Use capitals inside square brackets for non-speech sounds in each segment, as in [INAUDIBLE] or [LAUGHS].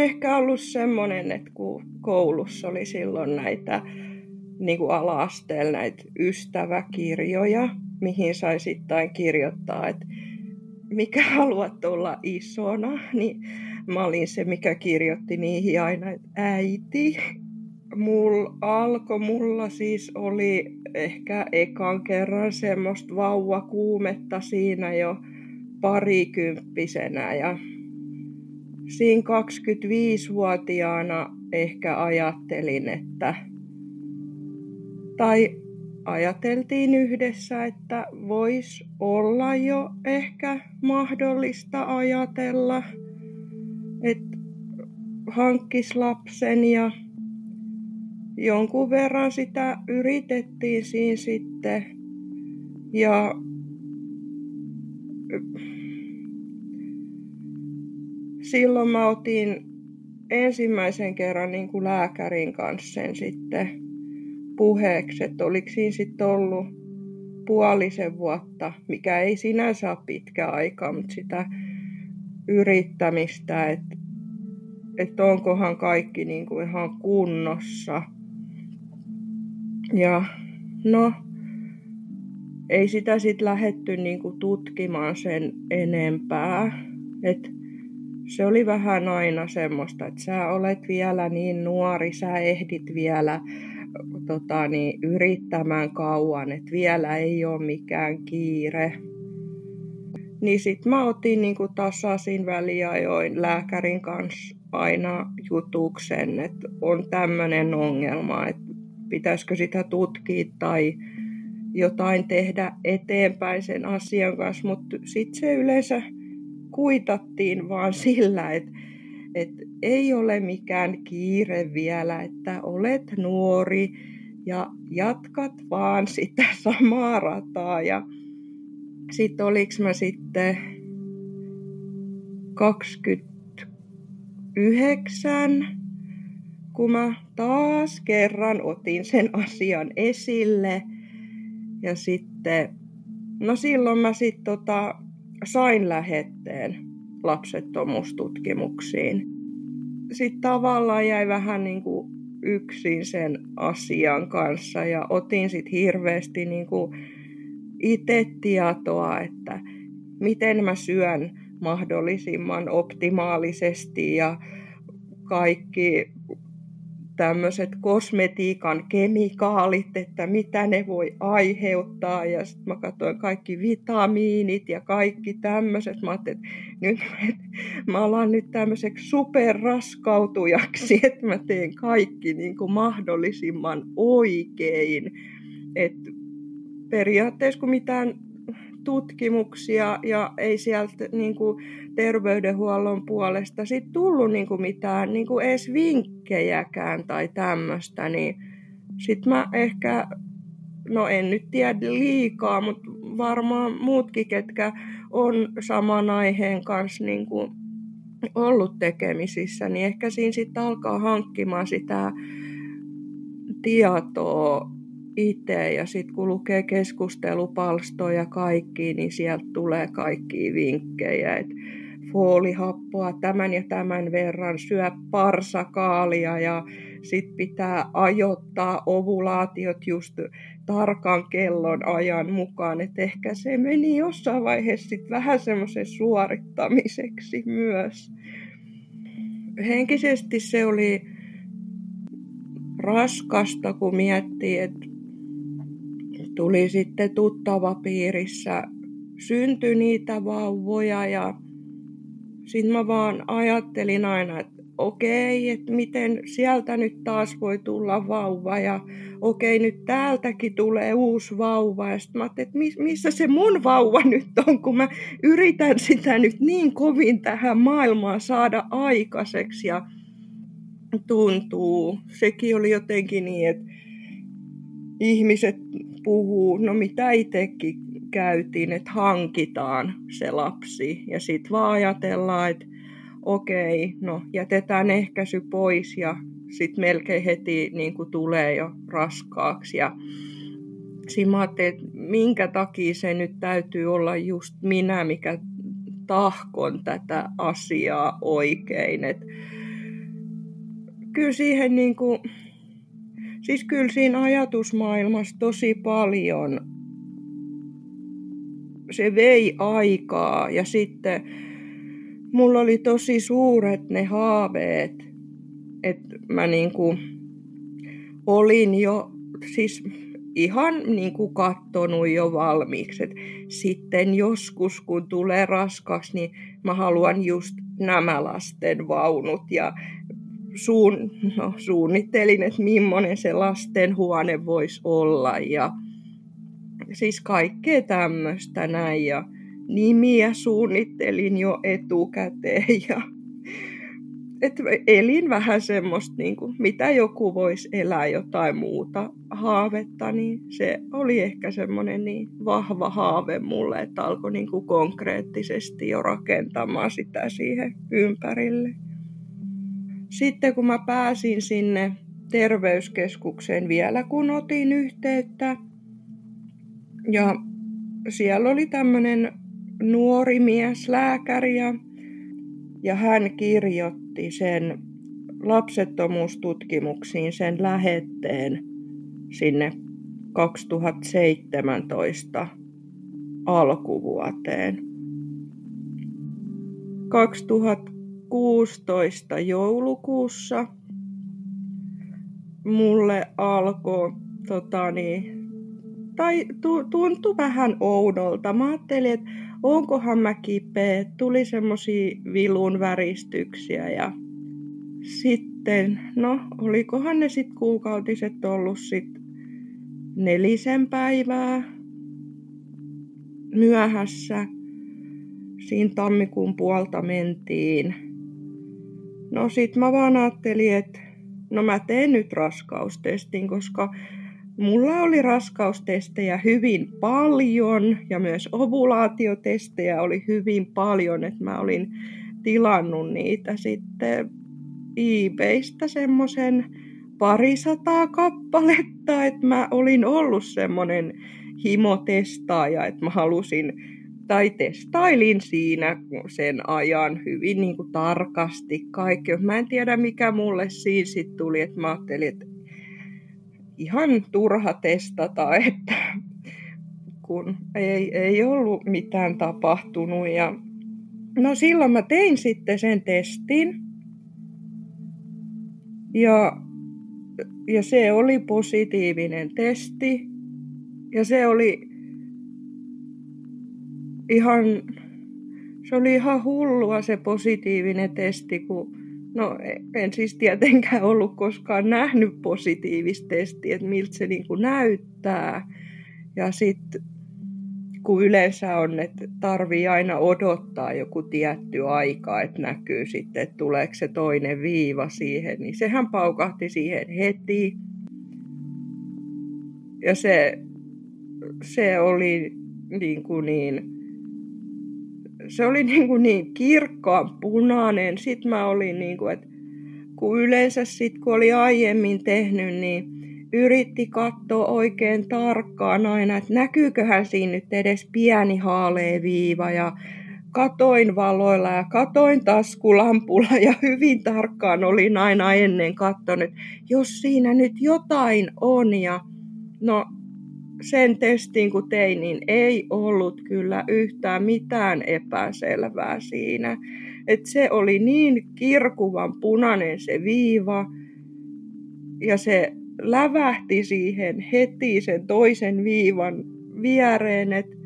Ehkä ollut semmonen, että kun koulussa oli silloin näitä niin kuin ala-asteella näitä ystäväkirjoja, mihin sai sitten kirjoittaa, että mikä [LAUGHS] haluat olla isona, niin mä olin se, mikä kirjoitti niihin aina, että äiti. Mul alkoi, mulla siis oli ehkä ekan kerran semmoista vauvakuumetta siinä jo parikymppisenä ja siinä 25-vuotiaana ehkä ajattelin, että tai ajateltiin yhdessä, että voisi olla jo ehkä mahdollista ajatella, että hankkis lapsen ja jonkun verran sitä yritettiin siinä sitten. Ja silloin mä otin ensimmäisen kerran niin kuin lääkärin kanssa sen sitten puheeksi, että oliko siinä sitten ollut puolisen vuotta, mikä ei sinänsä ole pitkä aika, mutta sitä yrittämistä, että, että onkohan kaikki niin kuin ihan kunnossa. Ja no, ei sitä sitten lähetty niin kuin tutkimaan sen enempää. Et se oli vähän aina semmoista, että sä olet vielä niin nuori, sä ehdit vielä tota, niin, yrittämään kauan, että vielä ei ole mikään kiire. Niin sitten mä otin niin tasaisin väliajoin lääkärin kanssa aina jutuksen, että on tämmöinen ongelma, että pitäisikö sitä tutkia tai jotain tehdä eteenpäin sen asian kanssa, mutta sitten se yleensä kuitattiin vaan sillä, että että ei ole mikään kiire vielä, että olet nuori ja jatkat vaan sitä [LAUGHS] samaa rataa. Ja sitten oliks mä sitten 29, kun mä taas kerran otin sen asian esille. Ja sitten, no silloin mä sitten tota, sain lähetteen lapsettomuustutkimuksiin. Sitten tavallaan jäi vähän niin kuin yksin sen asian kanssa ja otin sitten hirveästi niin kuin itse tietoa, että miten mä syön mahdollisimman optimaalisesti ja kaikki tämmöiset kosmetiikan kemikaalit, että mitä ne voi aiheuttaa. Ja sitten mä katsoin kaikki vitamiinit ja kaikki tämmöiset. Mä ajattelin, että nyt että mä alan nyt tämmöiseksi superraskautujaksi, [LAUGHS] että mä teen kaikki niin kuin mahdollisimman oikein. että periaatteessa kun mitään tutkimuksia ja ei sieltä niin kuin terveydenhuollon puolesta sit tullut niin kuin mitään niin kuin edes vinkkejäkään tai tämmöistä, niin sitten mä ehkä, no en nyt tiedä liikaa, mutta varmaan muutkin, ketkä on saman aiheen kanssa niin kuin ollut tekemisissä, niin ehkä siinä sitten alkaa hankkimaan sitä tietoa itse ja sitten kun lukee keskustelupalstoja ja kaikki, niin sieltä tulee kaikki vinkkejä, että foolihappoa tämän ja tämän verran, syö parsakaalia ja sitten pitää ajoittaa ovulaatiot just tarkan kellon ajan mukaan, että ehkä se meni jossain vaiheessa sit vähän semmoisen suorittamiseksi myös. Henkisesti se oli raskasta, kun miettii, että tuli sitten tuttava piirissä, syntyi niitä vauvoja ja sitten mä vaan ajattelin aina, että okei, että miten sieltä nyt taas voi tulla vauva ja okei, nyt täältäkin tulee uusi vauva. Ja sitten mä ajattelin, että missä se mun vauva nyt on, kun mä yritän sitä nyt niin kovin tähän maailmaan saada aikaiseksi ja tuntuu. Sekin oli jotenkin niin, että ihmiset puhuu, no mitä itsekin käytiin, että hankitaan se lapsi ja sitten vaan ajatellaan, että okei, no jätetään ehkäisy pois ja sitten melkein heti niin kuin tulee jo raskaaksi. Ja siinä mä että minkä takia se nyt täytyy olla just minä, mikä tahkon tätä asiaa oikein. Et kyllä siihen niin kuin, siis kyllä siinä ajatusmaailmassa tosi paljon se vei aikaa ja sitten mulla oli tosi suuret ne haaveet, että mä niinku olin jo siis ihan niin kuin kattonut jo valmiiksi. Et sitten joskus, kun tulee raskaksi, niin mä haluan just nämä lasten vaunut ja suun, no, suunnittelin, että millainen se lastenhuone voisi olla ja siis kaikkea tämmöistä näin ja nimiä suunnittelin jo etukäteen ja [LAUGHS] et elin vähän semmoista, niin kuin, mitä joku voisi elää jotain muuta haavetta, niin se oli ehkä semmoinen niin vahva haave mulle, että alkoi niin kuin konkreettisesti jo rakentamaan sitä siihen ympärille. Sitten kun mä pääsin sinne terveyskeskukseen vielä, kun otin yhteyttä, ja siellä oli tämmöinen nuori mies, lääkäri, ja, ja hän kirjoitti sen lapsettomuustutkimuksiin sen lähetteen sinne 2017 alkuvuoteen. 2016 joulukuussa mulle alkoi tota niin, tai tuntui vähän oudolta. Mä ajattelin, että onkohan mä kipeä. Tuli semmosia vilun väristyksiä ja sitten, no olikohan ne sitten kuukautiset ollut sitten nelisen päivää myöhässä. Siinä tammikuun puolta mentiin. No sit mä vaan ajattelin, että no mä teen nyt raskaustestin, koska Mulla oli raskaustestejä hyvin paljon ja myös ovulaatiotestejä oli hyvin paljon, että mä olin tilannut niitä sitten eBaystä semmoisen parisataa kappaletta, että mä olin ollut semmoinen himotestaaja, että mä halusin tai testailin siinä sen ajan hyvin niin kuin tarkasti kaikki. Mä en tiedä mikä mulle siinä sitten tuli, että mä ajattelin, että ihan turha testata, [LAUGHS] että kun ei, ei ollut mitään tapahtunut. Ja no silloin mä tein sitten sen testin. Ja, ja se oli positiivinen testi. Ja se oli ihan, se oli ihan hullua se positiivinen testi, kun No en siis tietenkään ollut koskaan nähnyt positiivista testiä, että miltä se niin kuin näyttää. Ja sitten kun yleensä on, että tarvii aina odottaa joku tietty aika, että näkyy sitten, että tuleeko se toinen viiva siihen, niin sehän paukahti siihen heti. Ja se, se oli niin, kuin niin se oli niin, kuin niin kirkkaan punainen. Sitten mä olin niin kuin, että kun yleensä sitten kun oli aiemmin tehnyt, niin yritti katsoa oikein tarkkaan aina, että näkyyköhän siinä nyt edes pieni haalea viiva ja katoin valoilla ja katoin taskulampulla ja [LAUGHS] hyvin tarkkaan olin aina ennen katsonut, jos siinä nyt jotain on ja no sen testin kun tein, niin ei ollut kyllä yhtään mitään epäselvää siinä. Et se oli niin kirkuvan punainen se viiva ja se lävähti siihen heti sen toisen viivan viereen, että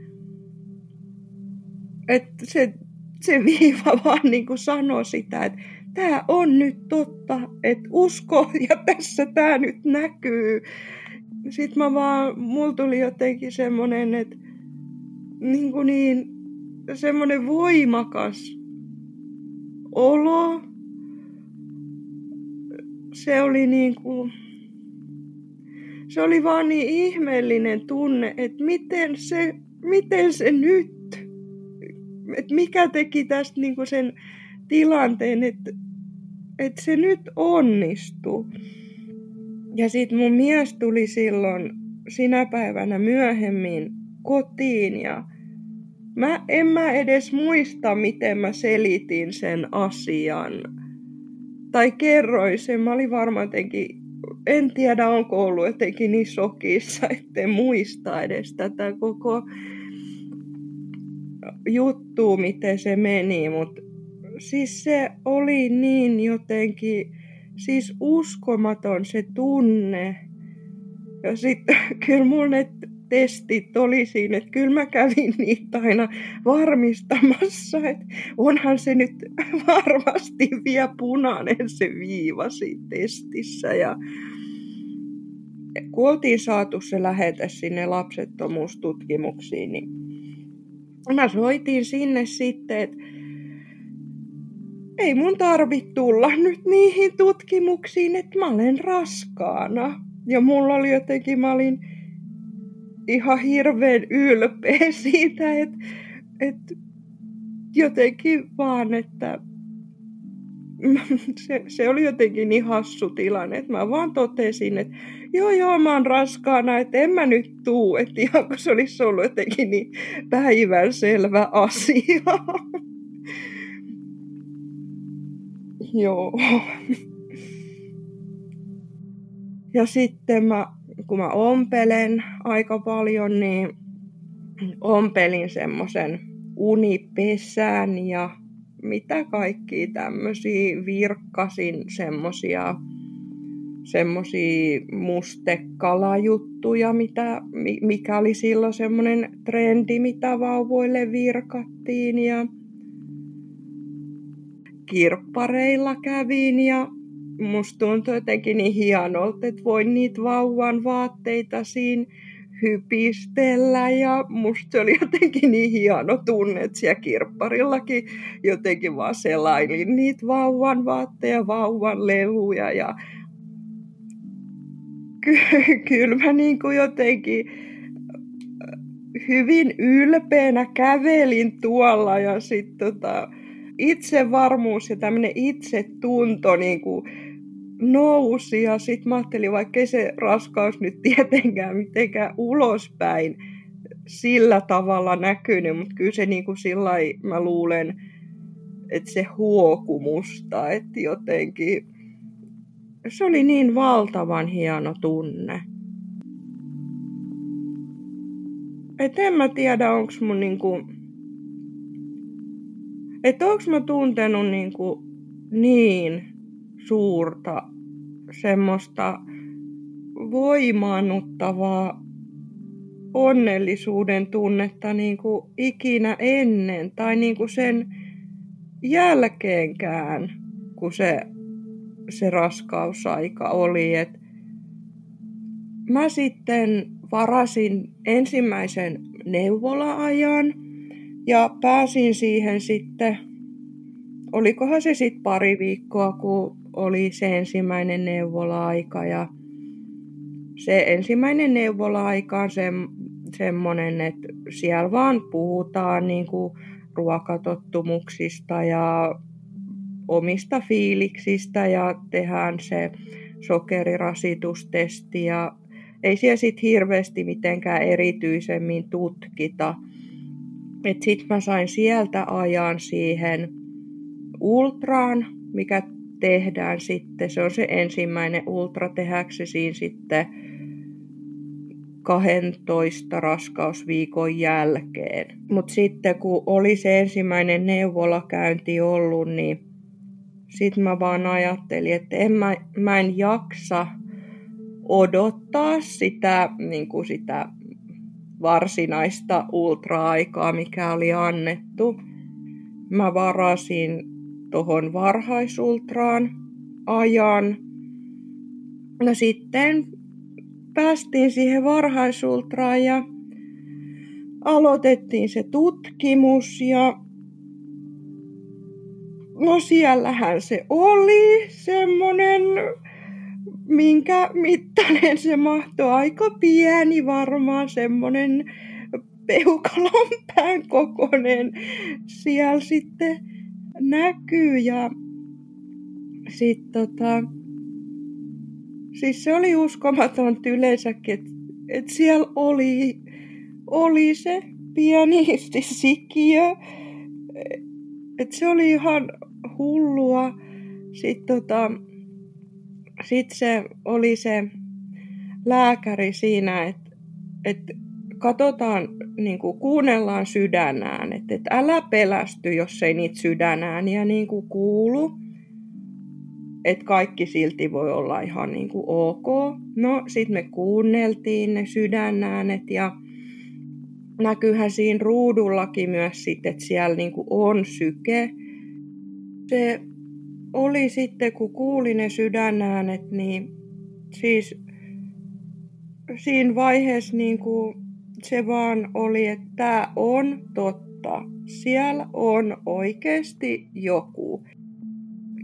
et se, se viiva [LAUGHS] vaan niin kuin sanoi sitä, että tämä on nyt totta, että usko [LAUGHS] ja tässä tämä nyt näkyy. Sitten mä vaan, mulla tuli jotenkin semmoinen, että niin, kuin niin semmoinen voimakas olo. Se oli niin kuin, se oli vaan niin ihmeellinen tunne, että miten se, miten se nyt, että mikä teki tästä niin kuin sen tilanteen, että, että se nyt onnistuu. Ja sitten mun mies tuli silloin sinä päivänä myöhemmin kotiin ja mä en mä edes muista, miten mä selitin sen asian. Tai kerroin sen, mä olin varmaan jotenkin, en tiedä onko ollut jotenkin niin sokissa, [LAUGHS] ettei muista edes tätä koko juttu, miten se meni, mutta siis se oli niin jotenkin, siis uskomaton se tunne. Ja sitten [LAUGHS] kyllä mulla ne testit oli siinä, että kyllä mä kävin niitä aina varmistamassa, että onhan se nyt [LAUGHS] varmasti vielä punainen se viiva siinä testissä. Ja kun oltiin saatu se lähetä sinne lapsettomuustutkimuksiin, niin mä soitin sinne sitten, että ei mun tarvitse tulla nyt niihin tutkimuksiin, että mä olen raskaana. Ja mulla oli jotenkin, mä olin ihan hirveän ylpeä [LAUGHS] siitä, että, että jotenkin vaan, että [LAUGHS] se, se oli jotenkin niin hassu tilanne, että mä vaan totesin, että joo joo mä oon raskaana, että en mä nyt tuu, että ihan kun se olisi ollut jotenkin niin päivän selvä asia. [LAUGHS] joo. Ja sitten mä kun mä ompelen aika paljon, niin ompelin semmoisen unipesän ja mitä kaikki tämmöisiä virkkasin semmosia semmosia mustekalajuttuja, mitä, mikä oli silloin semmoinen trendi, mitä vauvoille virkattiin ja kirppareilla kävin ja musta tuntui jotenkin niin hienolta, että voin niitä vauvan vaatteita siinä hypistellä ja musta se oli [LAUGHS] jotenkin niin hieno tunne, että siellä kirpparillakin jotenkin vaan selailin niitä vauvan vaatteja, vauvan leluja ja ky- [LAUGHS] kyllä mä niin kuin jotenkin hyvin ylpeänä kävelin tuolla ja sitten tota, itsevarmuus ja tämmöinen itsetunto niin kuin nousi ja sitten mä ajattelin, vaikka se raskaus nyt tietenkään mitenkään ulospäin sillä tavalla näkynyt, mutta kyllä se niin kuin sillä mä luulen, että se huokumusta, että jotenkin se oli niin valtavan hieno tunne. Et en mä tiedä, onko mun niinku, että onko mä tuntenut niinku niin suurta semmoista voimaannuttavaa onnellisuuden tunnetta niin kuin ikinä ennen tai niin kuin sen jälkeenkään, kun se, se raskausaika oli. Et mä sitten varasin ensimmäisen neuvola-ajan ja pääsin siihen sitten, olikohan se sitten pari viikkoa, kun oli se ensimmäinen neuvola-aika ja se ensimmäinen neuvola-aika on se, semmoinen, että siellä vaan puhutaan niin kuin ruokatottumuksista ja omista fiiliksistä ja tehdään se sokerirasitustesti ja ei siellä sitten hirveästi mitenkään erityisemmin tutkita. Sitten mä sain sieltä ajan siihen ultraan, mikä tehdään sitten. Se on se ensimmäinen ultra, tehdäänkö siinä sitten 12 raskausviikon jälkeen. Mutta sitten kun oli se ensimmäinen neuvolakäynti ollut, niin sitten mä vaan ajattelin, että en mä, mä en jaksa odottaa sitä, niin kuin sitä varsinaista ultra-aikaa, mikä oli annettu. Mä varasin tuohon varhaisultraan ajan. No sitten päästiin siihen varhaisultraan ja aloitettiin se tutkimus ja no siellähän se oli semmonen, minkä mittainen se mahtoi, aika pieni varmaan semmonen peukalonpään kokoinen siellä sitten näkyy ja sitten tota, siis se oli uskomaton yleensäkin, että et siellä oli, oli se pieni sikiö, että se oli ihan hullua. Sitten tota, sit se oli se lääkäri siinä, että et katsotaan, niin kuin kuunnellaan sydänään, että et älä pelästy, jos ei niitä sydänääniä niin kuin kuulu. Että kaikki silti voi olla ihan niin kuin ok. No, sitten me kuunneltiin ne sydänäänet ja näkyyhän siinä ruudullakin myös sitten, että siellä niin kuin on syke. Se oli sitten, kun kuuli ne sydänäänet, niin siis siinä vaiheessa niin kuin se vaan oli, että tämä on totta. Siellä on oikeasti joku.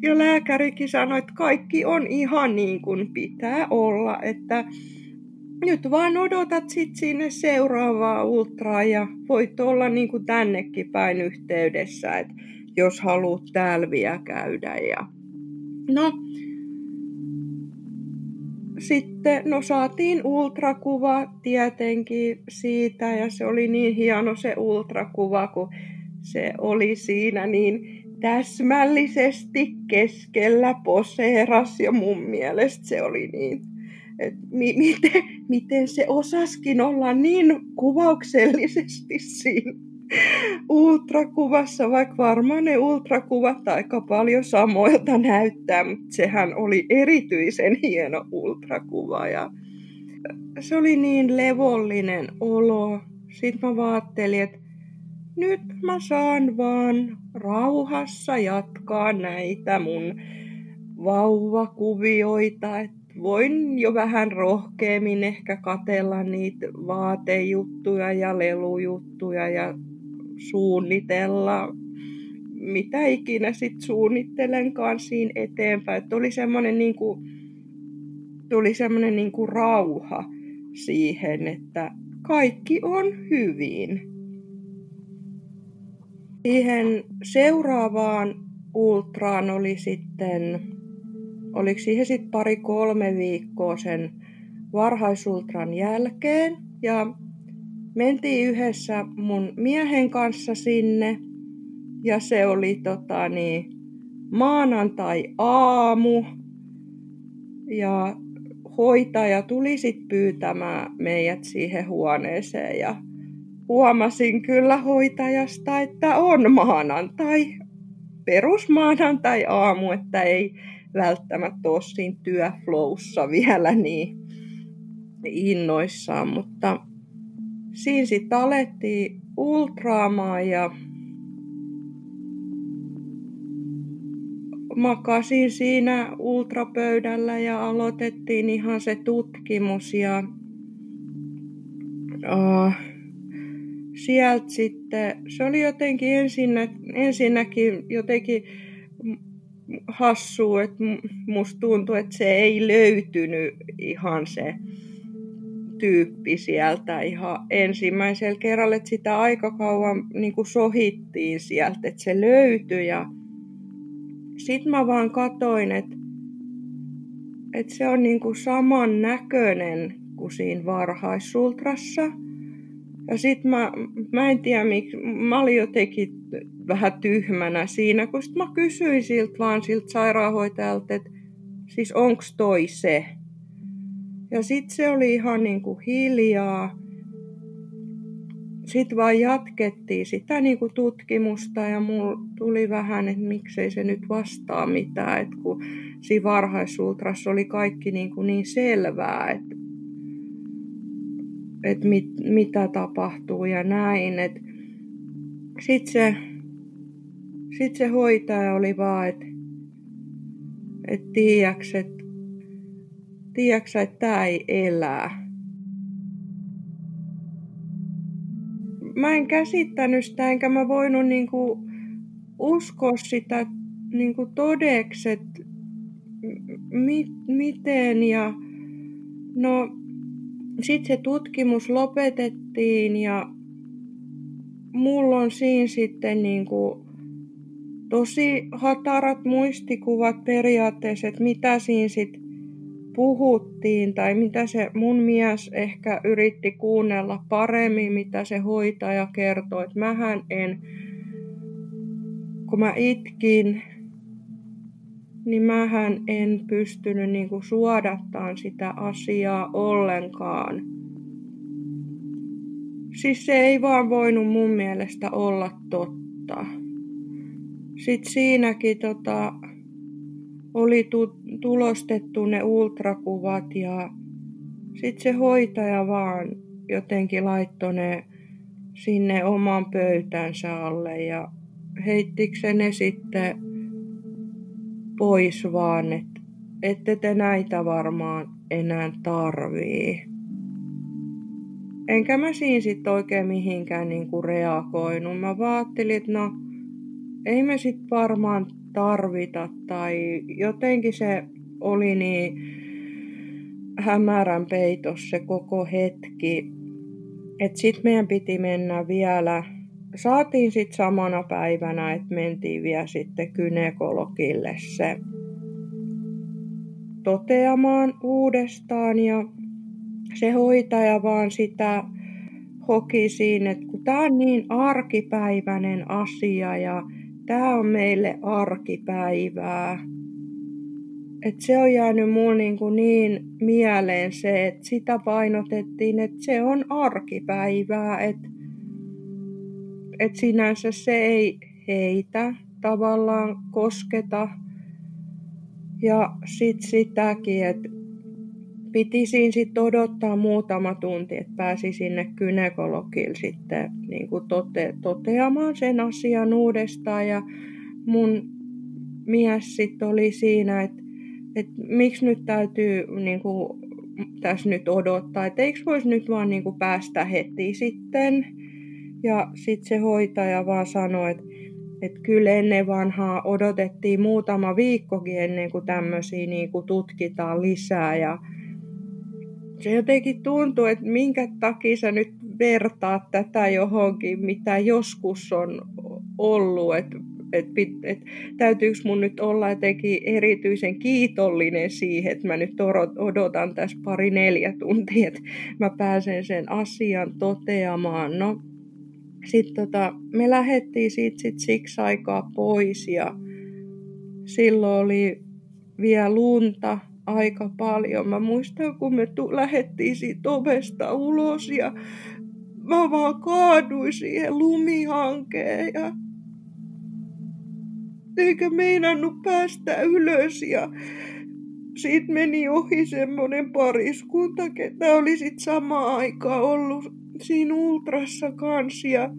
Ja lääkärikin sanoi, että kaikki on ihan niin kuin pitää olla, että nyt vaan odotat sit sinne seuraavaa ultraa ja voit olla niin kuin tännekin päin yhteydessä, että jos haluat täällä vielä käydä. Ja... No, sitten no saatiin ultrakuva tietenkin siitä ja se oli niin hieno se ultrakuva, kun se oli siinä niin täsmällisesti keskellä poseeras ja mun mielestä se oli niin, että mi- miten, miten se osaskin olla niin kuvauksellisesti siinä ultrakuvassa, vaikka varmaan ne ultrakuvat aika paljon samoilta näyttää, mutta sehän oli erityisen hieno ultrakuva ja se oli niin levollinen olo. Sitten mä ajattelin, että nyt mä saan vaan rauhassa jatkaa näitä mun vauvakuvioita, että voin jo vähän rohkeammin ehkä katella niitä vaatejuttuja ja lelujuttuja ja suunnitella, mitä ikinä sitten suunnittelenkaan siinä eteenpäin. Että oli semmoinen niin kuin, tuli semmoinen niin kuin rauha siihen, että kaikki on hyvin. Siihen seuraavaan ultraan oli sitten, oliko siihen sitten pari-kolme viikkoa sen varhaisultran jälkeen. Ja mentiin yhdessä mun miehen kanssa sinne ja se oli tota niin, maanantai-aamu ja hoitaja tuli sitten pyytämään meidät siihen huoneeseen ja huomasin kyllä hoitajasta, että on maanantai, perusmaanantai-aamu, että ei välttämättä ole siinä työflowssa vielä niin innoissaan, mutta siinä sitten alettiin ultraamaan ja makasin siinä ultrapöydällä ja aloitettiin ihan se tutkimus ja uh, sieltä sitten, se oli jotenkin ensinnä, ensinnäkin jotenkin hassu, että musta tuntui, että se ei löytynyt ihan se tyyppi sieltä ihan ensimmäisellä kerralla, että sitä aika kauan niin kuin sohittiin sieltä, että se löytyi ja sitten mä vaan katoin, että, että se on niin kuin saman näköinen kuin siinä varhaisultrassa. Ja sitten mä, mä en tiedä, miksi, mä olin jotenkin vähän tyhmänä siinä, kun sit mä kysyin siltä vaan siltä sairaanhoitajalta, että siis onks toi se? Ja sitten se oli ihan niin kuin hiljaa. Sitten vaan jatkettiin sitä niin kuin tutkimusta ja mulla tuli vähän, että miksei se nyt vastaa mitään, että kun siinä varhaisultrassa oli kaikki niin, kuin niin selvää, että, että mit, mitä tapahtuu ja näin. Sitten se sitten se hoitaja oli vaan, että et tiiäks, että tiiäks, että tää ei elää. Mä en käsittänyt sitä, enkä mä voinut niinku uskoa sitä niinku todeksi, että mi, miten ja no sitten se tutkimus lopetettiin ja mulla on siinä sitten niin kuin tosi hatarat muistikuvat periaatteessa, että mitä siinä sitten puhuttiin tai mitä se mun mies ehkä yritti kuunnella paremmin, mitä se hoitaja kertoi. Että mähän en, kun mä itkin, niin mähän en pystynyt niinku suodattaan sitä asiaa ollenkaan. Siis se ei vaan voinut mun mielestä olla totta. Sitten siinäkin tota, oli tu- tulostettu ne ultrakuvat ja sitten se hoitaja vaan jotenkin laittoi ne sinne oman pöytänsä alle ja heittikö ne sitten pois vaan, että ette te näitä varmaan enää tarvii. Enkä mä siinä sitten oikein mihinkään niinku reagoinut. Mä vaattelin, että no ei me sitten varmaan tarvita tai jotenkin se oli niin hämärän peitos se koko hetki. Että sitten meidän piti mennä vielä, saatiin sitten samana päivänä, että mentiin vielä sitten kynekologille se toteamaan uudestaan ja se hoitaja vaan sitä hoki siinä, että kun tämä on niin arkipäiväinen asia ja tämä on meille arkipäivää, että se on jäänyt mulle niin, niin mieleen se, että sitä painotettiin, että se on arkipäivää, että, että sinänsä se ei heitä tavallaan kosketa. Ja sitten sitäkin, että piti siinä sitten odottaa muutama tunti, että pääsi sinne kynekologille sitten niin kuin tote, toteamaan sen asian uudestaan. Ja mun mies sitten oli siinä, että, että miksi nyt täytyy niin kuin, tässä nyt odottaa, että eikö voisi nyt vaan niin kuin päästä heti sitten. Ja sitten se hoitaja vaan sanoi, että, että kyllä ennen vanhaa odotettiin muutama viikkokin ennen kuin tämmöisiä niin tutkitaan lisää. Ja, se jotenkin tuntuu, että minkä takia sä nyt vertaat tätä johonkin, mitä joskus on ollut, että et, et, täytyykö mun nyt olla jotenkin erityisen kiitollinen siihen, että mä nyt odotan tässä pari neljä tuntia, että mä pääsen sen asian toteamaan. No, sitten tota, me lähdettiin siitä sit siksi aikaa pois ja silloin oli vielä lunta, aika paljon. Mä muistan, kun me tu- lähettiin siitä ovesta ulos ja mä vaan kaaduin siihen lumihankeen ja eikä meinannut päästä ylös ja siitä meni ohi semmonen pariskunta, ketä oli sit sama aika ollut siinä ultrassa kanssa ja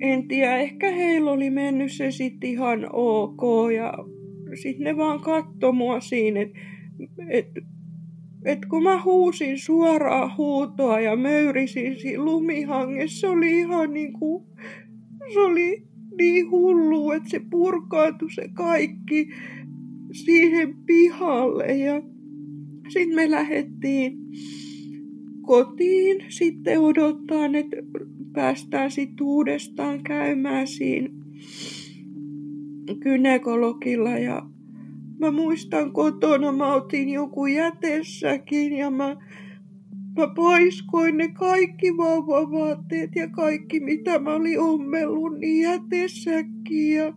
en tiedä, ehkä heillä oli mennyt se sitten ihan ok ja sitten ne vaan katto mua siinä, että et, et kun mä huusin suoraa huutoa ja möyrisin siinä lumihangessa, se oli ihan niinku, se oli niin hullu, että se purkaantui se kaikki siihen pihalle. Ja sitten me lähdettiin kotiin sitten odottaa, että päästään sitten uudestaan käymään siinä kynekologilla ja mä muistan kotona mä otin joku jätessäkin ja mä, mä paiskoin ne kaikki vauvavaatteet ja kaikki mitä mä olin ommellut niin jätessäkin ja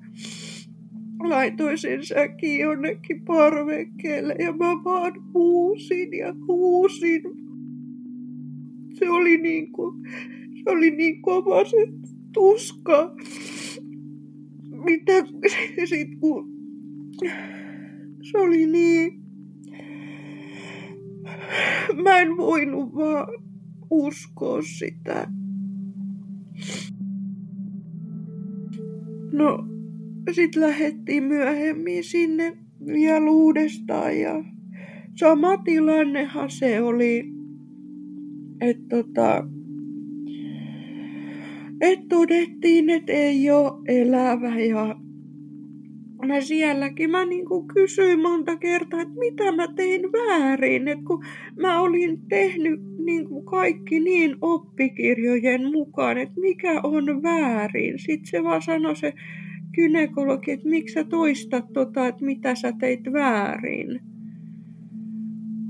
laitoin sen säkin jonnekin parvekkeelle ja mä vaan huusin ja huusin. Se oli niin kuin, se oli niin kova se tuska mitä sit kun se oli niin, mä en voinut vaan uskoa sitä. No, sitten lähdettiin myöhemmin sinne vielä uudestaan ja sama tilannehan se oli, että tota, et todettiin, että ei ole elävä ja mä sielläkin mä niinku kysyin monta kertaa, että mitä mä tein väärin, että kun mä olin tehnyt niinku kaikki niin oppikirjojen mukaan, että mikä on väärin. Sitten se vaan sanoi se kynekologi, että miksi sä toistat tota, että mitä sä teit väärin.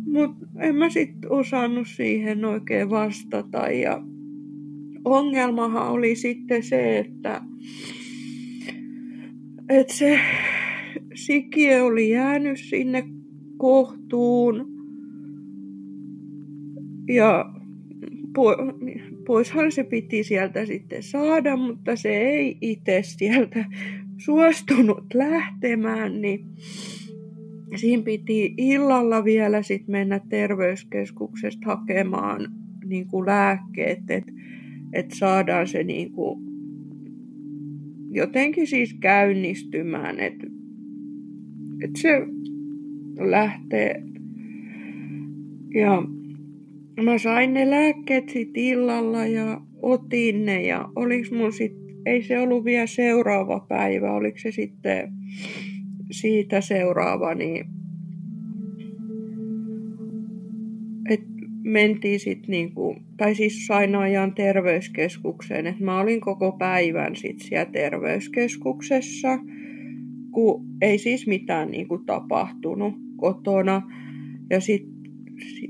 Mutta en mä sitten osannut siihen oikein vastata ja ongelmahan oli sitten se, että, että se sikie oli jäänyt sinne kohtuun ja poishan se piti sieltä sitten saada, mutta se ei itse sieltä suostunut lähtemään, niin siinä piti illalla vielä sitten mennä terveyskeskuksesta hakemaan niin kuin lääkkeet, että että saadaan se niin kuin jotenkin siis käynnistymään, että, että se lähtee. Ja mä sain ne lääkkeet sit illalla ja otin ne ja oliks mun sit, ei se ollut vielä seuraava päivä, oliko se sitten siitä seuraava, niin mentiin sitten niinku, tai siis sain ajan terveyskeskukseen, että mä olin koko päivän sitten siellä terveyskeskuksessa, kun ei siis mitään niinku tapahtunut kotona. Ja sitten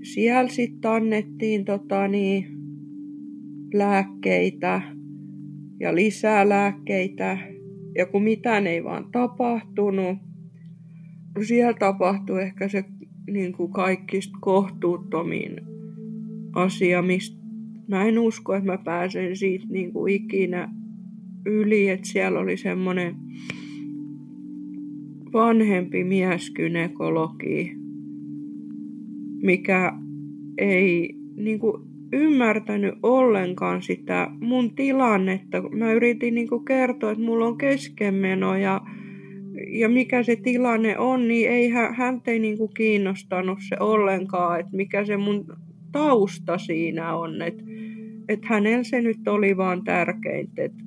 siellä sitten annettiin tota niin, lääkkeitä ja lisää lääkkeitä. Ja kun mitään ei vaan tapahtunut, siellä tapahtui ehkä se niin kuin kaikista kohtuuttomin asia, mistä mä en usko, että mä pääsen siitä niin kuin ikinä yli, että siellä oli semmoinen vanhempi mieskynekologi, mikä ei niin kuin ymmärtänyt ollenkaan sitä mun tilannetta. Mä yritin niin kuin kertoa, että mulla on keskenmeno ja, ja mikä se tilanne on, niin ei hän ei niin kuin kiinnostanut se ollenkaan, että mikä se mun tausta siinä on, että et hänellä se nyt oli vaan tärkeintä, että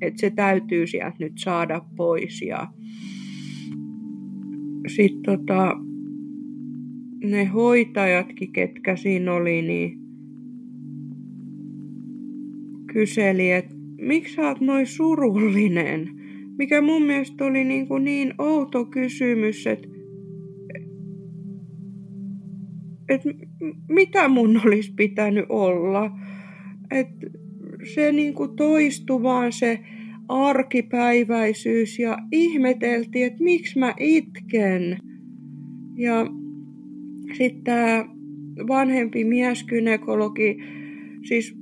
et se täytyy sieltä nyt saada pois ja sitten tota, ne hoitajatkin, ketkä siinä oli, niin kyseli, että miksi sä oot noin surullinen? Mikä mun mielestä oli niin, kuin niin outo kysymys, että että mitä mun olisi pitänyt olla. Että se niin kuin toistui vaan se arkipäiväisyys ja ihmeteltiin, että miksi mä itken. Ja sitten tämä vanhempi mieskynekologi, siis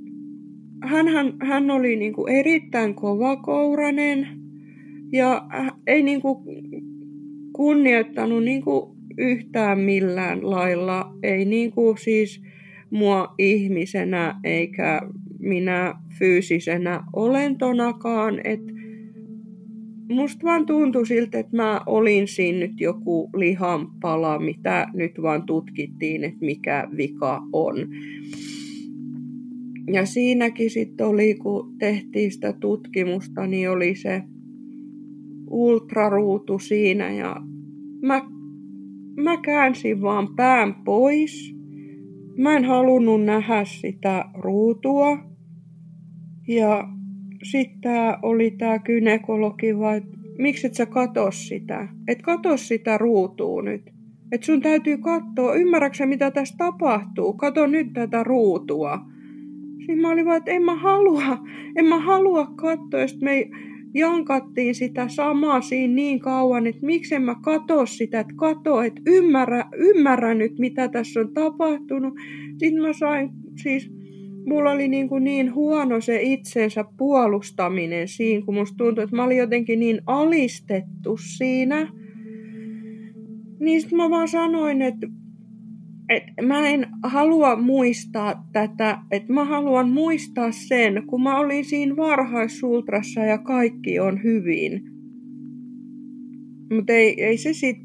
hän, hän, oli niin erittäin kovakourainen ja ei niin kunnioittanut niin yhtään millään lailla. Ei niin kuin siis mua ihmisenä eikä minä fyysisenä olentonakaan. että musta vaan tuntui siltä, että mä olin siinä nyt joku lihanpala, mitä nyt vaan tutkittiin, että mikä vika on. Ja siinäkin sitten oli, kun tehtiin sitä tutkimusta, niin oli se ultraruutu siinä ja mä mä käänsin vaan pään pois. Mä en halunnut nähdä sitä ruutua. Ja sitten oli tää kynekologi vai, miksi et sä katso sitä? Et katso sitä ruutua nyt. Et sun täytyy katsoa, ymmärräksä mitä tässä tapahtuu? Kato nyt tätä ruutua. Siinä mä olin vaan, että en mä halua, en mä halua katsoa. Ja me ei, jankattiin sitä samaa siinä niin kauan, että miksen mä katso sitä, että kato, että ymmärrä, ymmärrä nyt mitä tässä on tapahtunut. Sitten mä sain, siis mulla oli niin, kuin niin huono se itsensä puolustaminen siinä, kun musta tuntui, että mä olin jotenkin niin alistettu siinä. Niin sitten mä vaan sanoin, että, et mä en halua muistaa tätä, että mä haluan muistaa sen, kun mä olin siinä varhaissultrassa ja kaikki on hyvin. Mutta ei, ei se sit,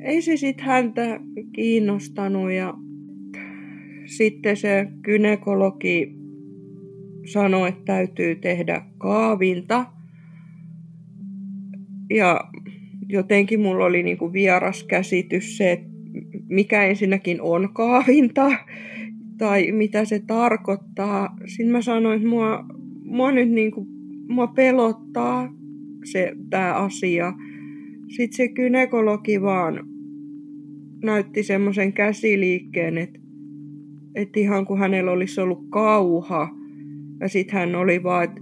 ei se sit häntä kiinnostanut ja sitten se kynekologi sanoi, että täytyy tehdä kaavinta. Ja jotenkin mulla oli niinku vieras käsitys se, että mikä ensinnäkin on kaavinta tai mitä se tarkoittaa. Sitten mä sanoin, että mua, mua nyt niinku, mua pelottaa se tämä asia. Sitten se kynekologi vaan näytti semmoisen käsiliikkeen, että, että ihan kuin hänellä olisi ollut kauha. Ja sitten hän oli vaan, että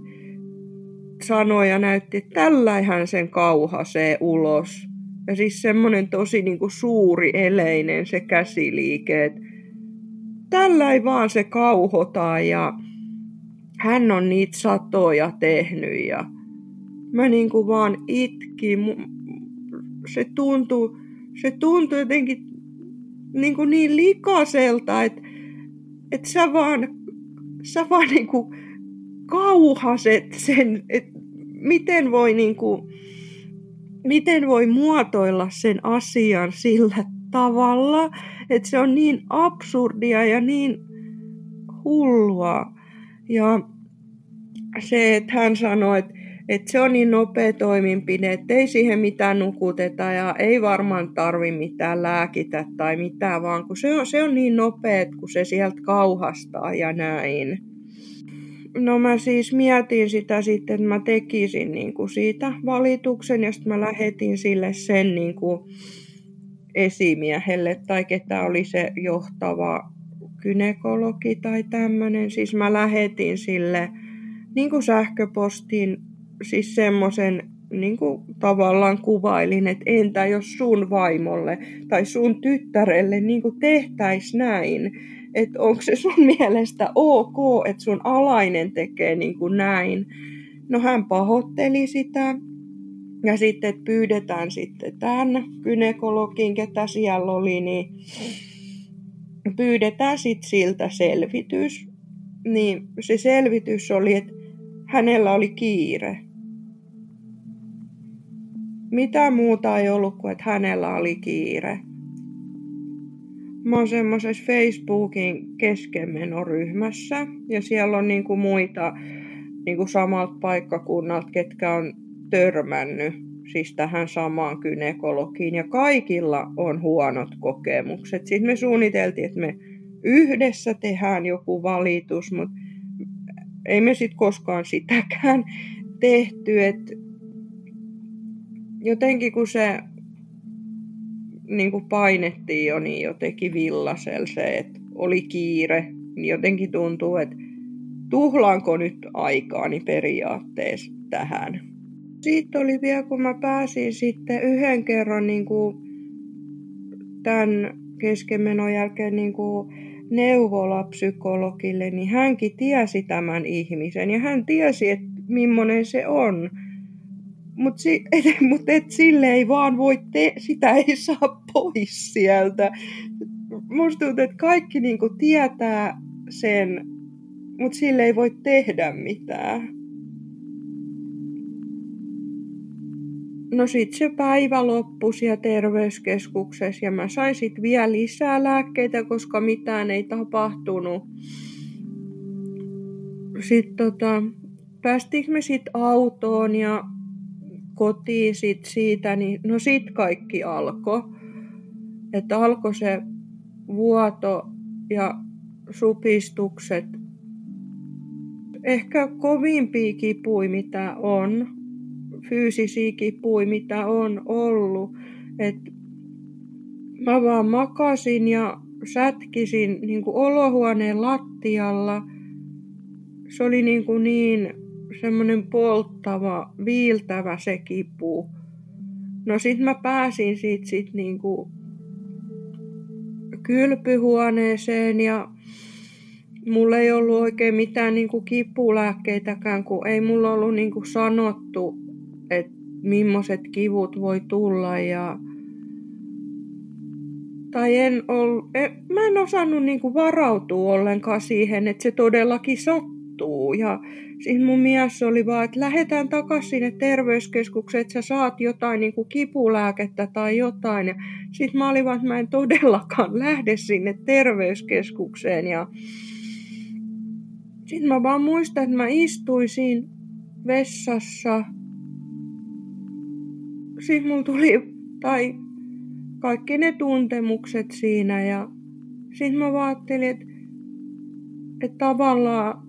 sanoi ja näytti, että tällähän sen kauhasee ulos. Ja siis semmoinen tosi niin kuin suuri eleinen se käsiliike, että tällä ei vaan se kauhotaa ja hän on niitä satoja tehnyt ja mä niin kuin vaan itkin. Se tuntuu, se tuntuu jotenkin niin, kuin niin likaiselta, että, että sä vaan, sä vaan niin kuin kauhaset sen, että miten voi niin kuin, miten voi muotoilla sen asian sillä tavalla, että se on niin absurdia ja niin hullua. Ja se, että hän sanoi, että, että se on niin nopea toimenpide, että ei siihen mitään nukuteta ja ei varmaan tarvi mitään lääkitä tai mitään, vaan kun se on, se on niin nopea, kun se sieltä kauhastaa ja näin. No mä siis mietin sitä sitten, että mä tekisin niin kuin siitä valituksen ja sitten mä lähetin sille sen niin kuin esimiehelle tai ketä oli se johtava kynekologi tai tämmöinen. Siis mä lähetin sille niin kuin sähköpostiin siis semmoisen niin kuin tavallaan kuvailin, että entä jos sun vaimolle tai sun tyttärelle niin kuin tehtäis näin, että onko se sun [LAUGHS] mielestä ok, että sun alainen tekee niin kuin näin. No hän pahoitteli sitä ja sitten että pyydetään sitten tämän kynekologin, ketä siellä oli, niin pyydetään sitten siltä selvitys. Niin se selvitys oli, että hänellä oli kiire. Mitä muuta ei ollut kuin, että hänellä oli kiire. Mä oon semmoisessa Facebookin keskenmenoryhmässä ja siellä on niinku muita niinku samalta paikkakunnalta, ketkä on törmännyt siis tähän samaan kynekologiin ja kaikilla on huonot kokemukset. Sitten me suunniteltiin, että me yhdessä tehdään joku valitus, mutta ei me sitten koskaan sitäkään tehty, että jotenkin kun se niin kuin painettiin jo niin jotenkin villasel se, että oli kiire, niin jotenkin tuntuu, että tuhlaanko nyt aikaani periaatteessa tähän. Siitä oli vielä, kun mä pääsin sitten yhden kerran niin kuin tämän keskenmenon jälkeen niin kuin neuvolapsykologille, niin hänkin tiesi tämän ihmisen ja hän tiesi, että millainen se on. Mutta si, [LAUGHS] mut et sille ei vaan voi, te, sitä ei saa pois sieltä. Musta tuntuu, että kaikki niinku tietää sen, mutta sille ei voi tehdä mitään. No sit se päivä loppui siellä terveyskeskuksessa ja mä sain sit vielä lisää lääkkeitä, koska mitään ei tapahtunut. Sitten tota, päästikö me sitten autoon ja kotiin sit siitä, niin no sit kaikki alkoi. Että alkoi se vuoto ja supistukset. Ehkä kovimpia kipui, mitä on. Fyysisiä kipui, mitä on ollut. Et mä vaan makasin ja sätkisin niin olohuoneen lattialla. Se oli niin, kuin niin semmoinen polttava, viiltävä se kipu. No sit mä pääsin siitä sit niinku kylpyhuoneeseen ja mulla ei ollut oikein mitään niinku kipulääkkeitäkään, kun ei mulla ollut niinku sanottu, että millaiset kivut voi tulla ja tai en ol, en, mä en osannut niinku varautua ollenkaan siihen, että se todellakin sattuu. Ja siis mun mies oli vaan, että lähdetään takaisin sinne terveyskeskukseen, että sä saat jotain niinku kipulääkettä tai jotain. Ja sit mä olin vaan, että mä en todellakaan lähde sinne terveyskeskukseen. Ja sitten mä vaan muistan, että mä istuisin vessassa. Sitten mulla tuli, tai kaikki ne tuntemukset siinä ja sitten mä ajattelin, että, että tavallaan,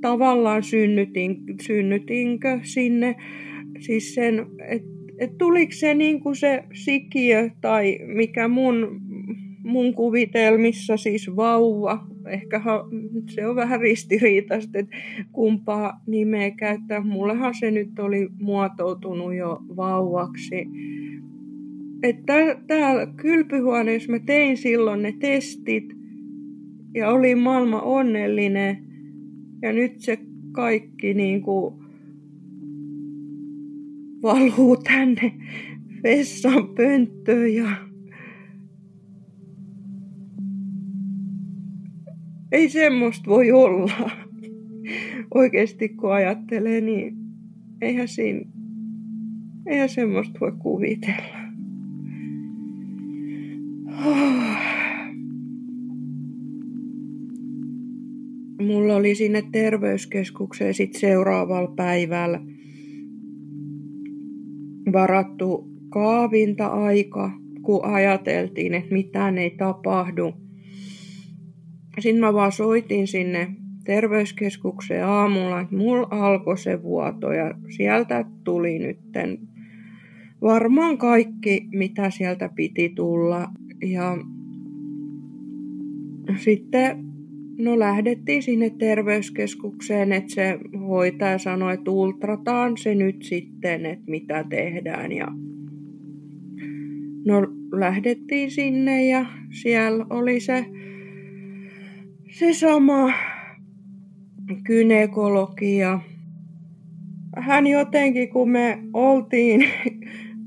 tavallaan synnytin, synnytinkö sinne siis sen, että, että tuliko se niin kuin se sikiö tai mikä mun, mun kuvitelmissa siis vauva ehkä se on vähän ristiriitaista, että kumpaa nimeä käyttää. Mullehan se nyt oli muotoutunut jo vauvaksi. Että täällä kylpyhuoneessa mä tein silloin ne testit ja oli maailman onnellinen. Ja nyt se kaikki niin kuin valuu tänne vessan pönttöön ja ei semmoista voi olla. Oikeasti kun ajattelee, niin eihän siinä, eihän semmoista voi kuvitella. Mulla oli sinne terveyskeskukseen sit seuraavalla päivällä varattu kaavinta-aika, kun ajateltiin, että mitään ei tapahdu sitten mä vaan soitin sinne terveyskeskukseen aamulla, että mulla alkoi se vuoto ja sieltä tuli nytten varmaan kaikki, mitä sieltä piti tulla. Ja sitten no lähdettiin sinne terveyskeskukseen, että se hoitaja sanoi, että ultrataan se nyt sitten, että mitä tehdään. Ja no lähdettiin sinne ja siellä oli se se sama kynekologia. Hän jotenkin, kun me oltiin,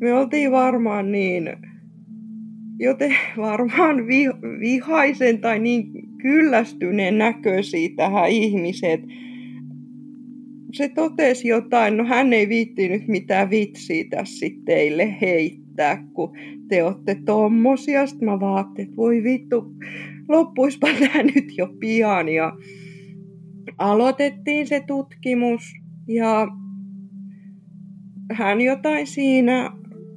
me oltiin varmaan niin, joten varmaan vi, vihaisen tai niin kyllästyneen näköisiä tähän ihmiset. Se totesi jotain, no hän ei viittinyt mitään vitsiä tässä teille heittää, kun te olette tommosia. Sitten mä vaattelin, että voi vittu, loppuispa [LAUGHS] tämä nyt jo pian. Ja aloitettiin se tutkimus ja hän jotain siinä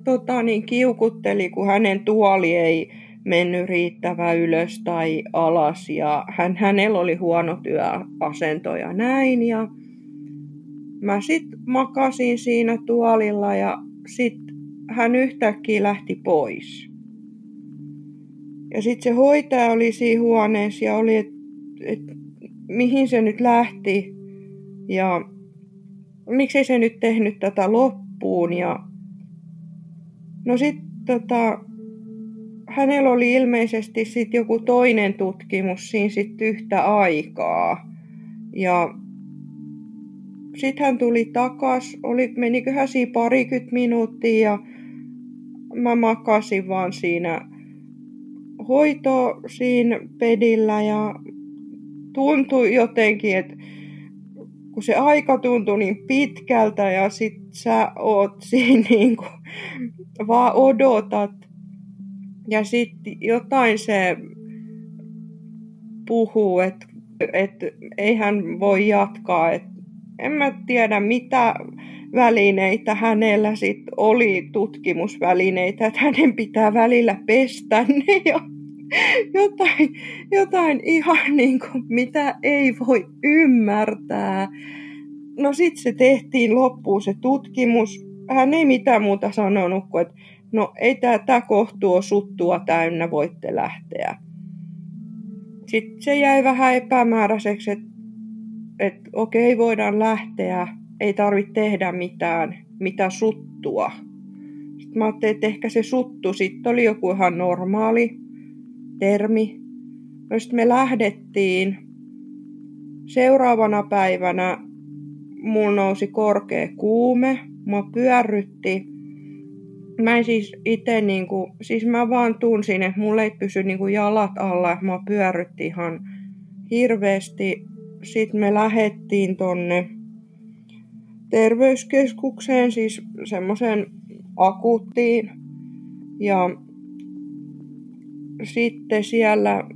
tota, niin kiukutteli, kun hänen tuoli ei mennyt riittävän ylös tai alas ja hän, hänellä oli huono työasento ja näin ja mä sitten makasin siinä tuolilla ja sitten hän yhtäkkiä lähti pois. Ja sitten se hoitaja oli siinä huoneessa ja oli, että et, mihin se nyt lähti ja miksei se nyt tehnyt tätä loppuun. Ja no sitten tota, hänellä oli ilmeisesti sit joku toinen tutkimus siinä sitten yhtä aikaa. Ja sitten hän tuli takas, oli, meniköhän siinä parikymmentä minuuttia ja mä makasin vaan siinä hoito siinä pedillä ja tuntui jotenkin, että kun se aika tuntui niin pitkältä ja sit sä oot [LAUGHS] siinä niin kuin, vaan odotat ja sitten jotain se puhuu, että et ei hän voi jatkaa. Et en mä tiedä mitä välineitä hänellä sit oli, tutkimusvälineitä, että hänen pitää välillä pestä ne ja jotain, jotain ihan niin kuin, mitä ei voi ymmärtää. No sitten se tehtiin loppuun se tutkimus. Hän ei mitään muuta sanonut kuin, että no ei tämä kohtu suttua täynnä, voitte lähteä. Sitten se jäi vähän epämääräiseksi, että, että okei, voidaan lähteä, ei tarvitse tehdä mitään, mitä suttua. Sitten mä ajattelin, että ehkä se suttu sitten oli joku ihan normaali termi. No sitten me lähdettiin. Seuraavana päivänä mulla nousi korkea kuume. Mua pyörrytti. Mä en siis itse niinku, siis mä vaan tunsin, että mulle ei pysy niinku jalat alla, mä pyörrytti ihan hirveästi. Sitten me lähettiin tonne terveyskeskukseen, siis semmoisen akuuttiin. Ja sitten siellä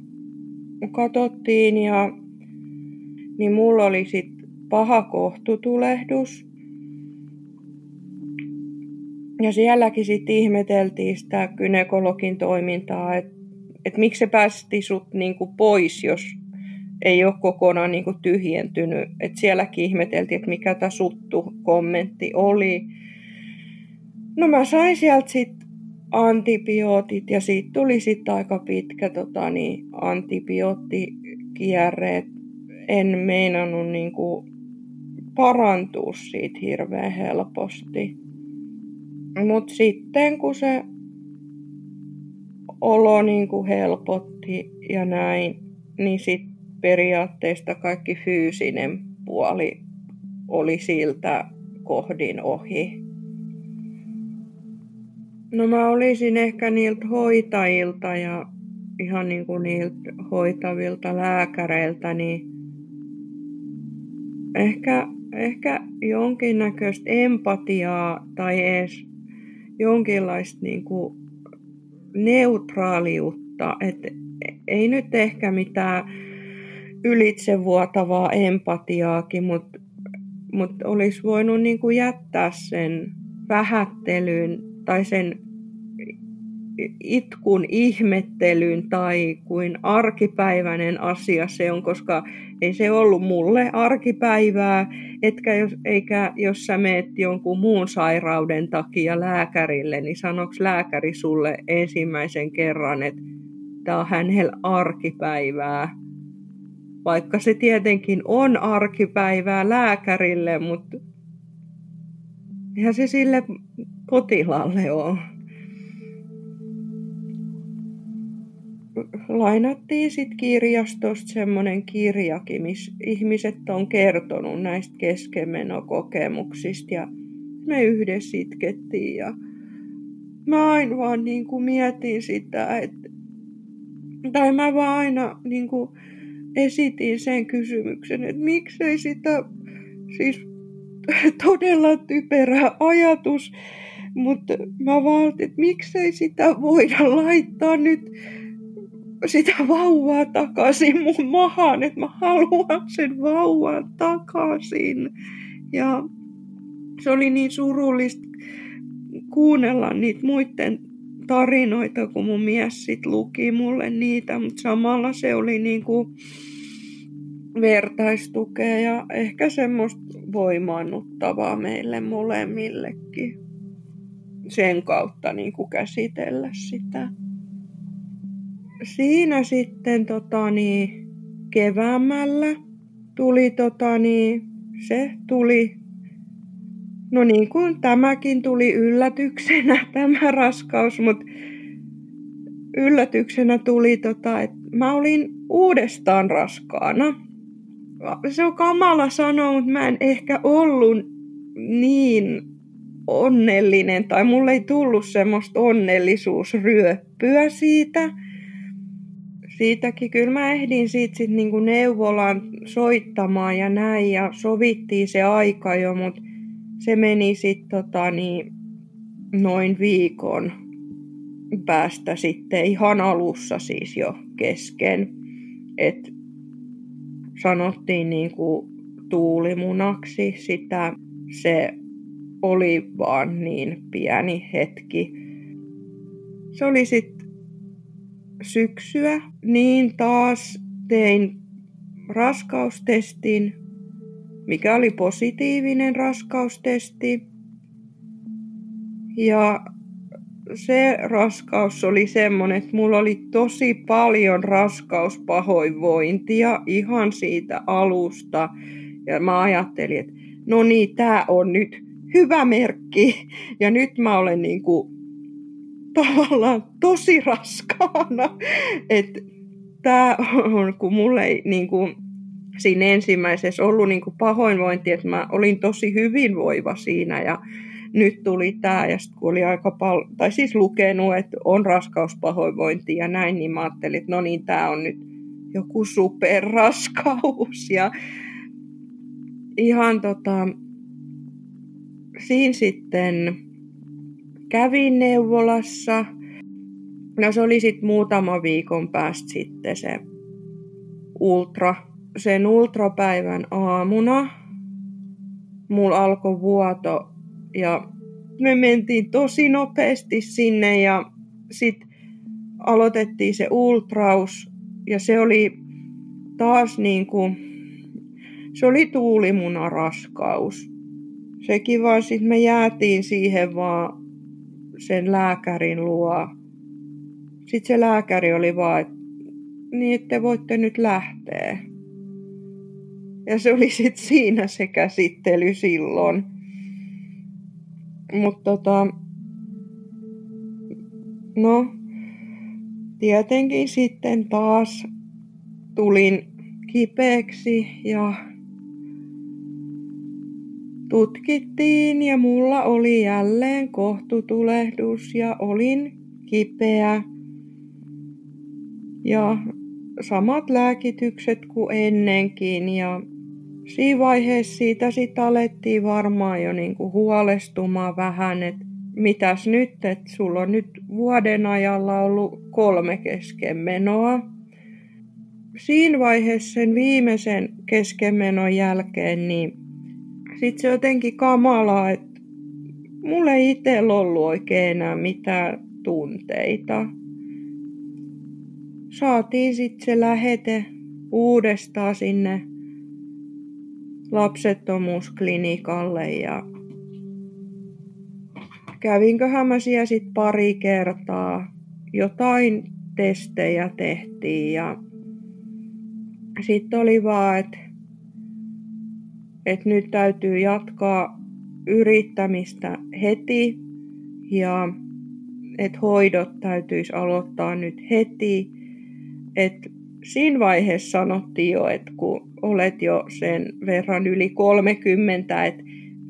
katsottiin ja niin mulla oli sitten paha kohtutulehdus. Ja sielläkin sitten ihmeteltiin sitä kynekologin toimintaa, että et miksi se päästi sut niinku pois, jos ei ole kokonaan niinku tyhjentynyt. Et sielläkin ihmeteltiin, että mikä tämä suttu kommentti oli. No mä sain sieltä sitten antibiootit ja siitä tuli sitten aika pitkä tota, niin, antibioottikierre. En meinannut niinku parantua siitä hirveän helposti. Mutta sitten kun se olo niinku helpotti ja näin, niin sitten periaatteesta kaikki fyysinen puoli oli siltä kohdin ohi. No mä olisin ehkä niiltä hoitajilta ja ihan niin kuin niiltä hoitavilta lääkäreiltä, niin ehkä, ehkä jonkinnäköistä empatiaa tai edes jonkinlaista niin kuin neutraaliutta. Et ei nyt ehkä mitään ylitsevuotavaa empatiaakin, mutta mut olisi voinut niin kuin jättää sen vähättelyn tai sen itkun ihmettelyn tai kuin arkipäiväinen asia se on, koska ei se ollut mulle arkipäivää, etkä jos, eikä jos sä meet jonkun muun sairauden takia lääkärille, niin sanoks lääkäri sulle ensimmäisen kerran, että tämä on hänellä arkipäivää. Vaikka se tietenkin on arkipäivää lääkärille, mutta eihän se sille potilaalle ole. Lainattiin sitten kirjastosta semmoinen kirjakin, missä ihmiset on kertonut näistä keskenmenokokemuksista ja me yhdessä itkettiin ja mä aina vaan niin kuin mietin sitä, että tai mä vaan aina niin kuin esitin sen kysymyksen, että miksei sitä, siis [LAUGHS] todella typerä ajatus, mutta mä vaan, että miksei sitä voida laittaa nyt sitä vauvaa takaisin mun mahaan, että mä haluan sen vauvan takaisin. Ja se oli niin surullista kuunnella niitä muiden tarinoita, kun mun mies sit luki mulle niitä, mutta samalla se oli niin kuin vertaistukea ja ehkä semmoista voimaannuttavaa meille molemmillekin sen kautta niin kuin käsitellä sitä siinä sitten tota, niin, keväämällä tuli tota, niin, se tuli No niin kuin tämäkin tuli yllätyksenä, [LAUGHS] tämä raskaus, mutta yllätyksenä tuli, tota, että mä olin uudestaan raskaana. Se on kamala sanoa, mutta mä en ehkä ollut niin onnellinen, tai mulle ei tullut semmoista onnellisuusryöppyä siitä – siitäkin kyllä mä ehdin siitä sit niinku neuvolaan soittamaan ja näin ja sovittiin se aika jo, mutta se meni sitten tota niin, noin viikon päästä sitten ihan alussa siis jo kesken. Et sanottiin niinku tuulimunaksi sitä. Se oli vaan niin pieni hetki. Se oli sitten syksyä, niin taas tein raskaustestin, mikä oli positiivinen raskaustesti. Ja se raskaus oli semmoinen, että mulla oli tosi paljon raskauspahoinvointia ihan siitä alusta. Ja mä ajattelin, että no niin, tää on nyt hyvä merkki. Ja nyt mä olen niin kuin tavallaan tosi raskaana. Että tämä on, kun mulle ei niin kuin, siinä ensimmäisessä ollut niin kuin pahoinvointi, että mä olin tosi hyvinvoiva siinä ja nyt tuli tämä. Ja sitten kun oli aika paljon, tai siis lukenut, että on raskauspahoinvointi ja näin, niin mä ajattelin, että no niin, tämä on nyt joku superraskaus. Ja ihan tota, siinä sitten kävin neuvolassa. No se oli sitten muutama viikon päästä sitten se ultra. Sen ultrapäivän aamuna mulla alkoi vuoto ja me mentiin tosi nopeasti sinne ja sitten aloitettiin se ultraus ja se oli taas niin kuin, se oli tuulimunaraskaus. Sekin vaan sitten me jäätiin siihen vaan sen lääkärin luo. Sitten se lääkäri oli vaan, että niin, että voitte nyt lähteä. Ja se oli sitten siinä se käsittely silloin. Mutta tota, no, tietenkin sitten taas tulin kipeäksi ja tutkittiin ja mulla oli jälleen kohtutulehdus ja olin kipeä. Ja samat lääkitykset kuin ennenkin ja siinä vaiheessa siitä sitten alettiin varmaan jo niinku huolestumaan vähän, että mitäs nyt, että sulla on nyt vuoden ajalla ollut kolme keskenmenoa. Siinä vaiheessa sen viimeisen keskenmenon jälkeen, niin sitten se jotenkin kamalaa, että mulla ei itsellä ollut oikein enää mitään tunteita. Saatiin sitten se lähete uudestaan sinne lapsettomuusklinikalle ja kävinköhän mä siellä sitten pari kertaa. Jotain testejä tehtiin ja sitten oli vaan, että et nyt täytyy jatkaa yrittämistä heti ja että hoidot täytyisi aloittaa nyt heti. Et siinä vaiheessa sanottiin jo, että kun olet jo sen verran yli 30, että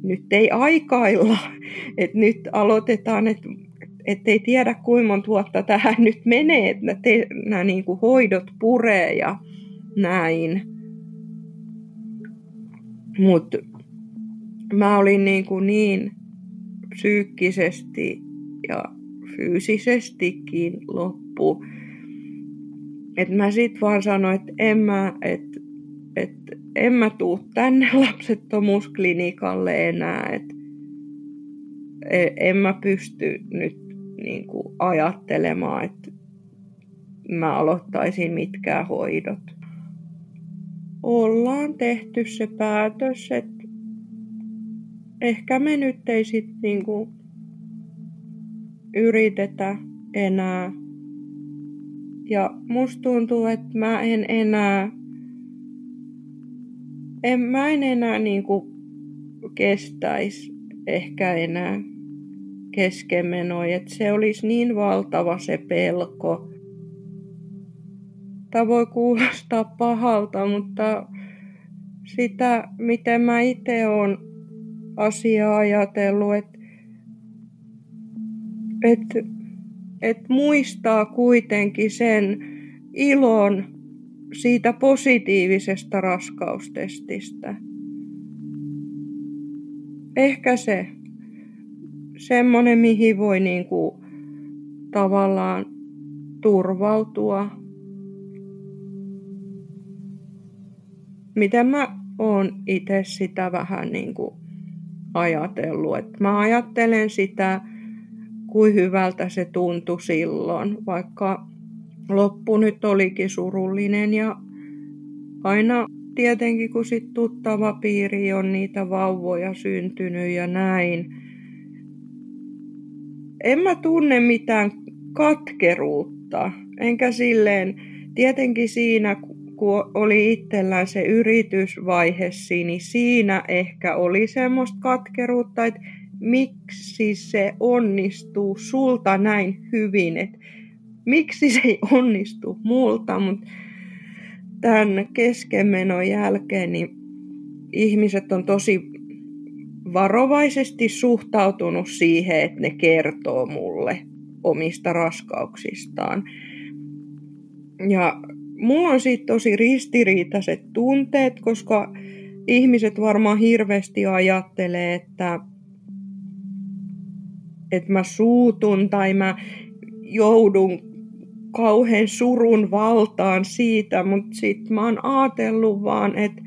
nyt ei aikailla, [LAUGHS] että nyt aloitetaan, että ei tiedä kuinka monta vuotta tähän nyt menee, että nämä niin kuin hoidot puree ja näin. Mutta mä olin niin, kuin niin psyykkisesti ja fyysisestikin loppu. Että mä sit vaan sanoin, että en mä, että et, en mä tuu tänne [LAUGHS] lapsettomuusklinikalle enää, että e, en mä pysty nyt niin kuin ajattelemaan, että mä aloittaisin mitkään hoidot. Ollaan tehty se päätös, että ehkä me nyt ei sit niinku yritetä enää. Ja musta tuntuu, että mä en enää, en, mä en enää niinku kestäisi ehkä enää keskenmenoja, että se olisi niin valtava se pelko. Tämä voi kuulostaa pahalta, mutta sitä, miten mä itse olen asiaa ajatellut, että et, et muistaa kuitenkin sen ilon siitä positiivisesta raskaustestistä. Ehkä se semmonen, mihin voi niinku tavallaan turvautua. Miten mä oon itse sitä vähän niinku ajatellut. Et mä ajattelen sitä, kuin hyvältä se tuntui silloin, vaikka loppu nyt olikin surullinen ja aina tietenkin kun sit tuttava piiri on niitä vauvoja syntynyt ja näin. En mä tunne mitään katkeruutta, enkä silleen, tietenkin siinä kun oli itsellään se yritysvaihe, niin siinä ehkä oli semmoista katkeruutta, että miksi se onnistuu sulta näin hyvin, että miksi se ei onnistu multa, mutta tämän keskenmenon jälkeen niin ihmiset on tosi varovaisesti suhtautunut siihen, että ne kertoo mulle omista raskauksistaan. Ja mulla on siitä tosi ristiriitaiset tunteet, koska ihmiset varmaan hirveästi ajattelee, että, että mä suutun tai mä joudun kauhean surun valtaan siitä, mutta sitten mä oon ajatellut vaan, että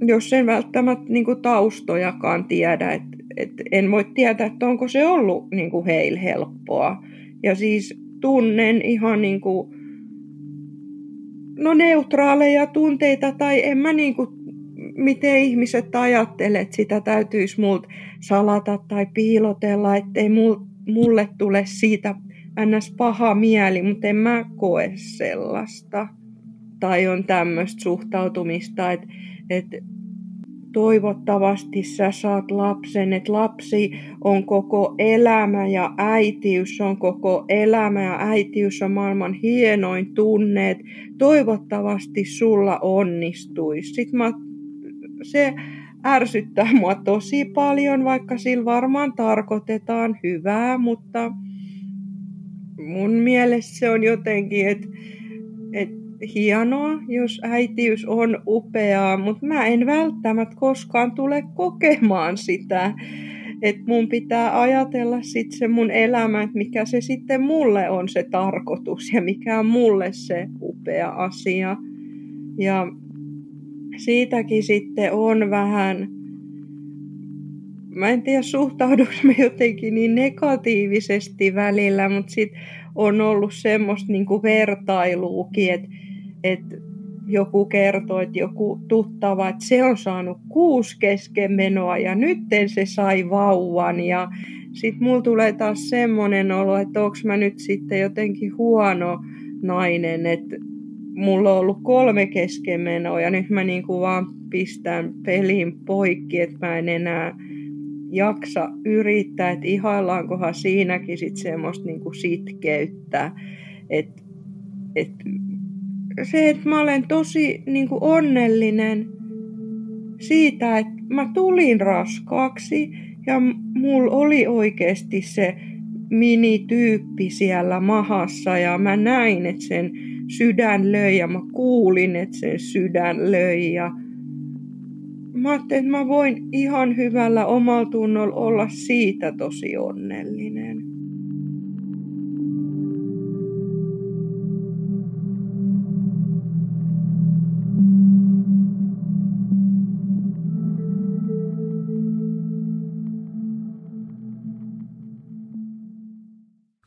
jos en välttämättä niin kuin taustojakaan tiedä, että, että en voi tietää, että onko se ollut niin kuin heille helppoa. Ja siis tunnen ihan niin kuin, no neutraaleja tunteita tai en mä niin kuin, miten ihmiset ajattelee, että sitä täytyisi multa salata tai piilotella, ettei mulle tule siitä ns. paha mieli, mutta en mä koe sellaista. Tai on tämmöistä suhtautumista, että, että toivottavasti sä saat lapsen, että lapsi on koko elämä ja äitiys on koko elämä ja äitiys on maailman hienoin tunne, että toivottavasti sulla onnistuisi. Sitten mä, se ärsyttää mua tosi paljon, vaikka sillä varmaan tarkoitetaan hyvää, mutta mun mielestä se on jotenkin, että et hienoa, jos äitiys on upeaa, mutta mä en välttämättä koskaan tule kokemaan sitä. Että mun pitää ajatella sitten se mun elämä, että mikä se sitten mulle on se tarkoitus ja mikä on mulle se upea asia. Ja siitäkin sitten on vähän mä en tiedä suhtaudunko mä jotenkin niin negatiivisesti välillä, mutta sitten on ollut semmoista niinku vertailuukin, että et joku kertoo, että joku tuttava, että se on saanut kuusi keskenmenoa ja nytten se sai vauvan. Ja sitten mulla tulee taas semmoinen olo, että onko mä nyt sitten jotenkin huono nainen, että mulla on ollut kolme keskenmenoa ja nyt mä niinku vaan pistän pelin poikki, että mä en enää jaksa yrittää, että ihaillaankohan siinäkin sitten semmoista niinku sitkeyttä, että et, se, että mä olen tosi niinku onnellinen siitä, että mä tulin raskaaksi ja mulla oli oikeasti se minityyppi siellä mahassa ja mä näin, että sen sydän löi ja mä kuulin, että sen sydän löi ja mä ajattelin, että mä voin ihan hyvällä omalla tunnolla olla siitä tosi onnellinen.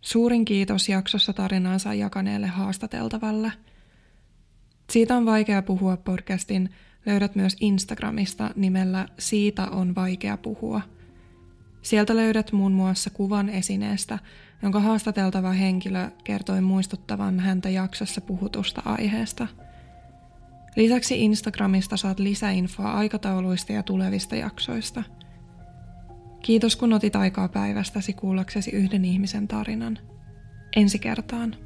Suurin kiitos jaksossa tarinaansa jakaneelle haastateltavalle. Siitä on vaikea puhua podcastin löydät myös Instagramista nimellä Siitä on vaikea puhua. Sieltä löydät muun muassa kuvan esineestä, jonka haastateltava henkilö kertoi muistuttavan häntä jaksossa puhutusta aiheesta. Lisäksi Instagramista saat lisäinfoa aikatauluista ja tulevista jaksoista. Kiitos kun otit aikaa päivästäsi kuullaksesi yhden ihmisen tarinan. Ensi kertaan.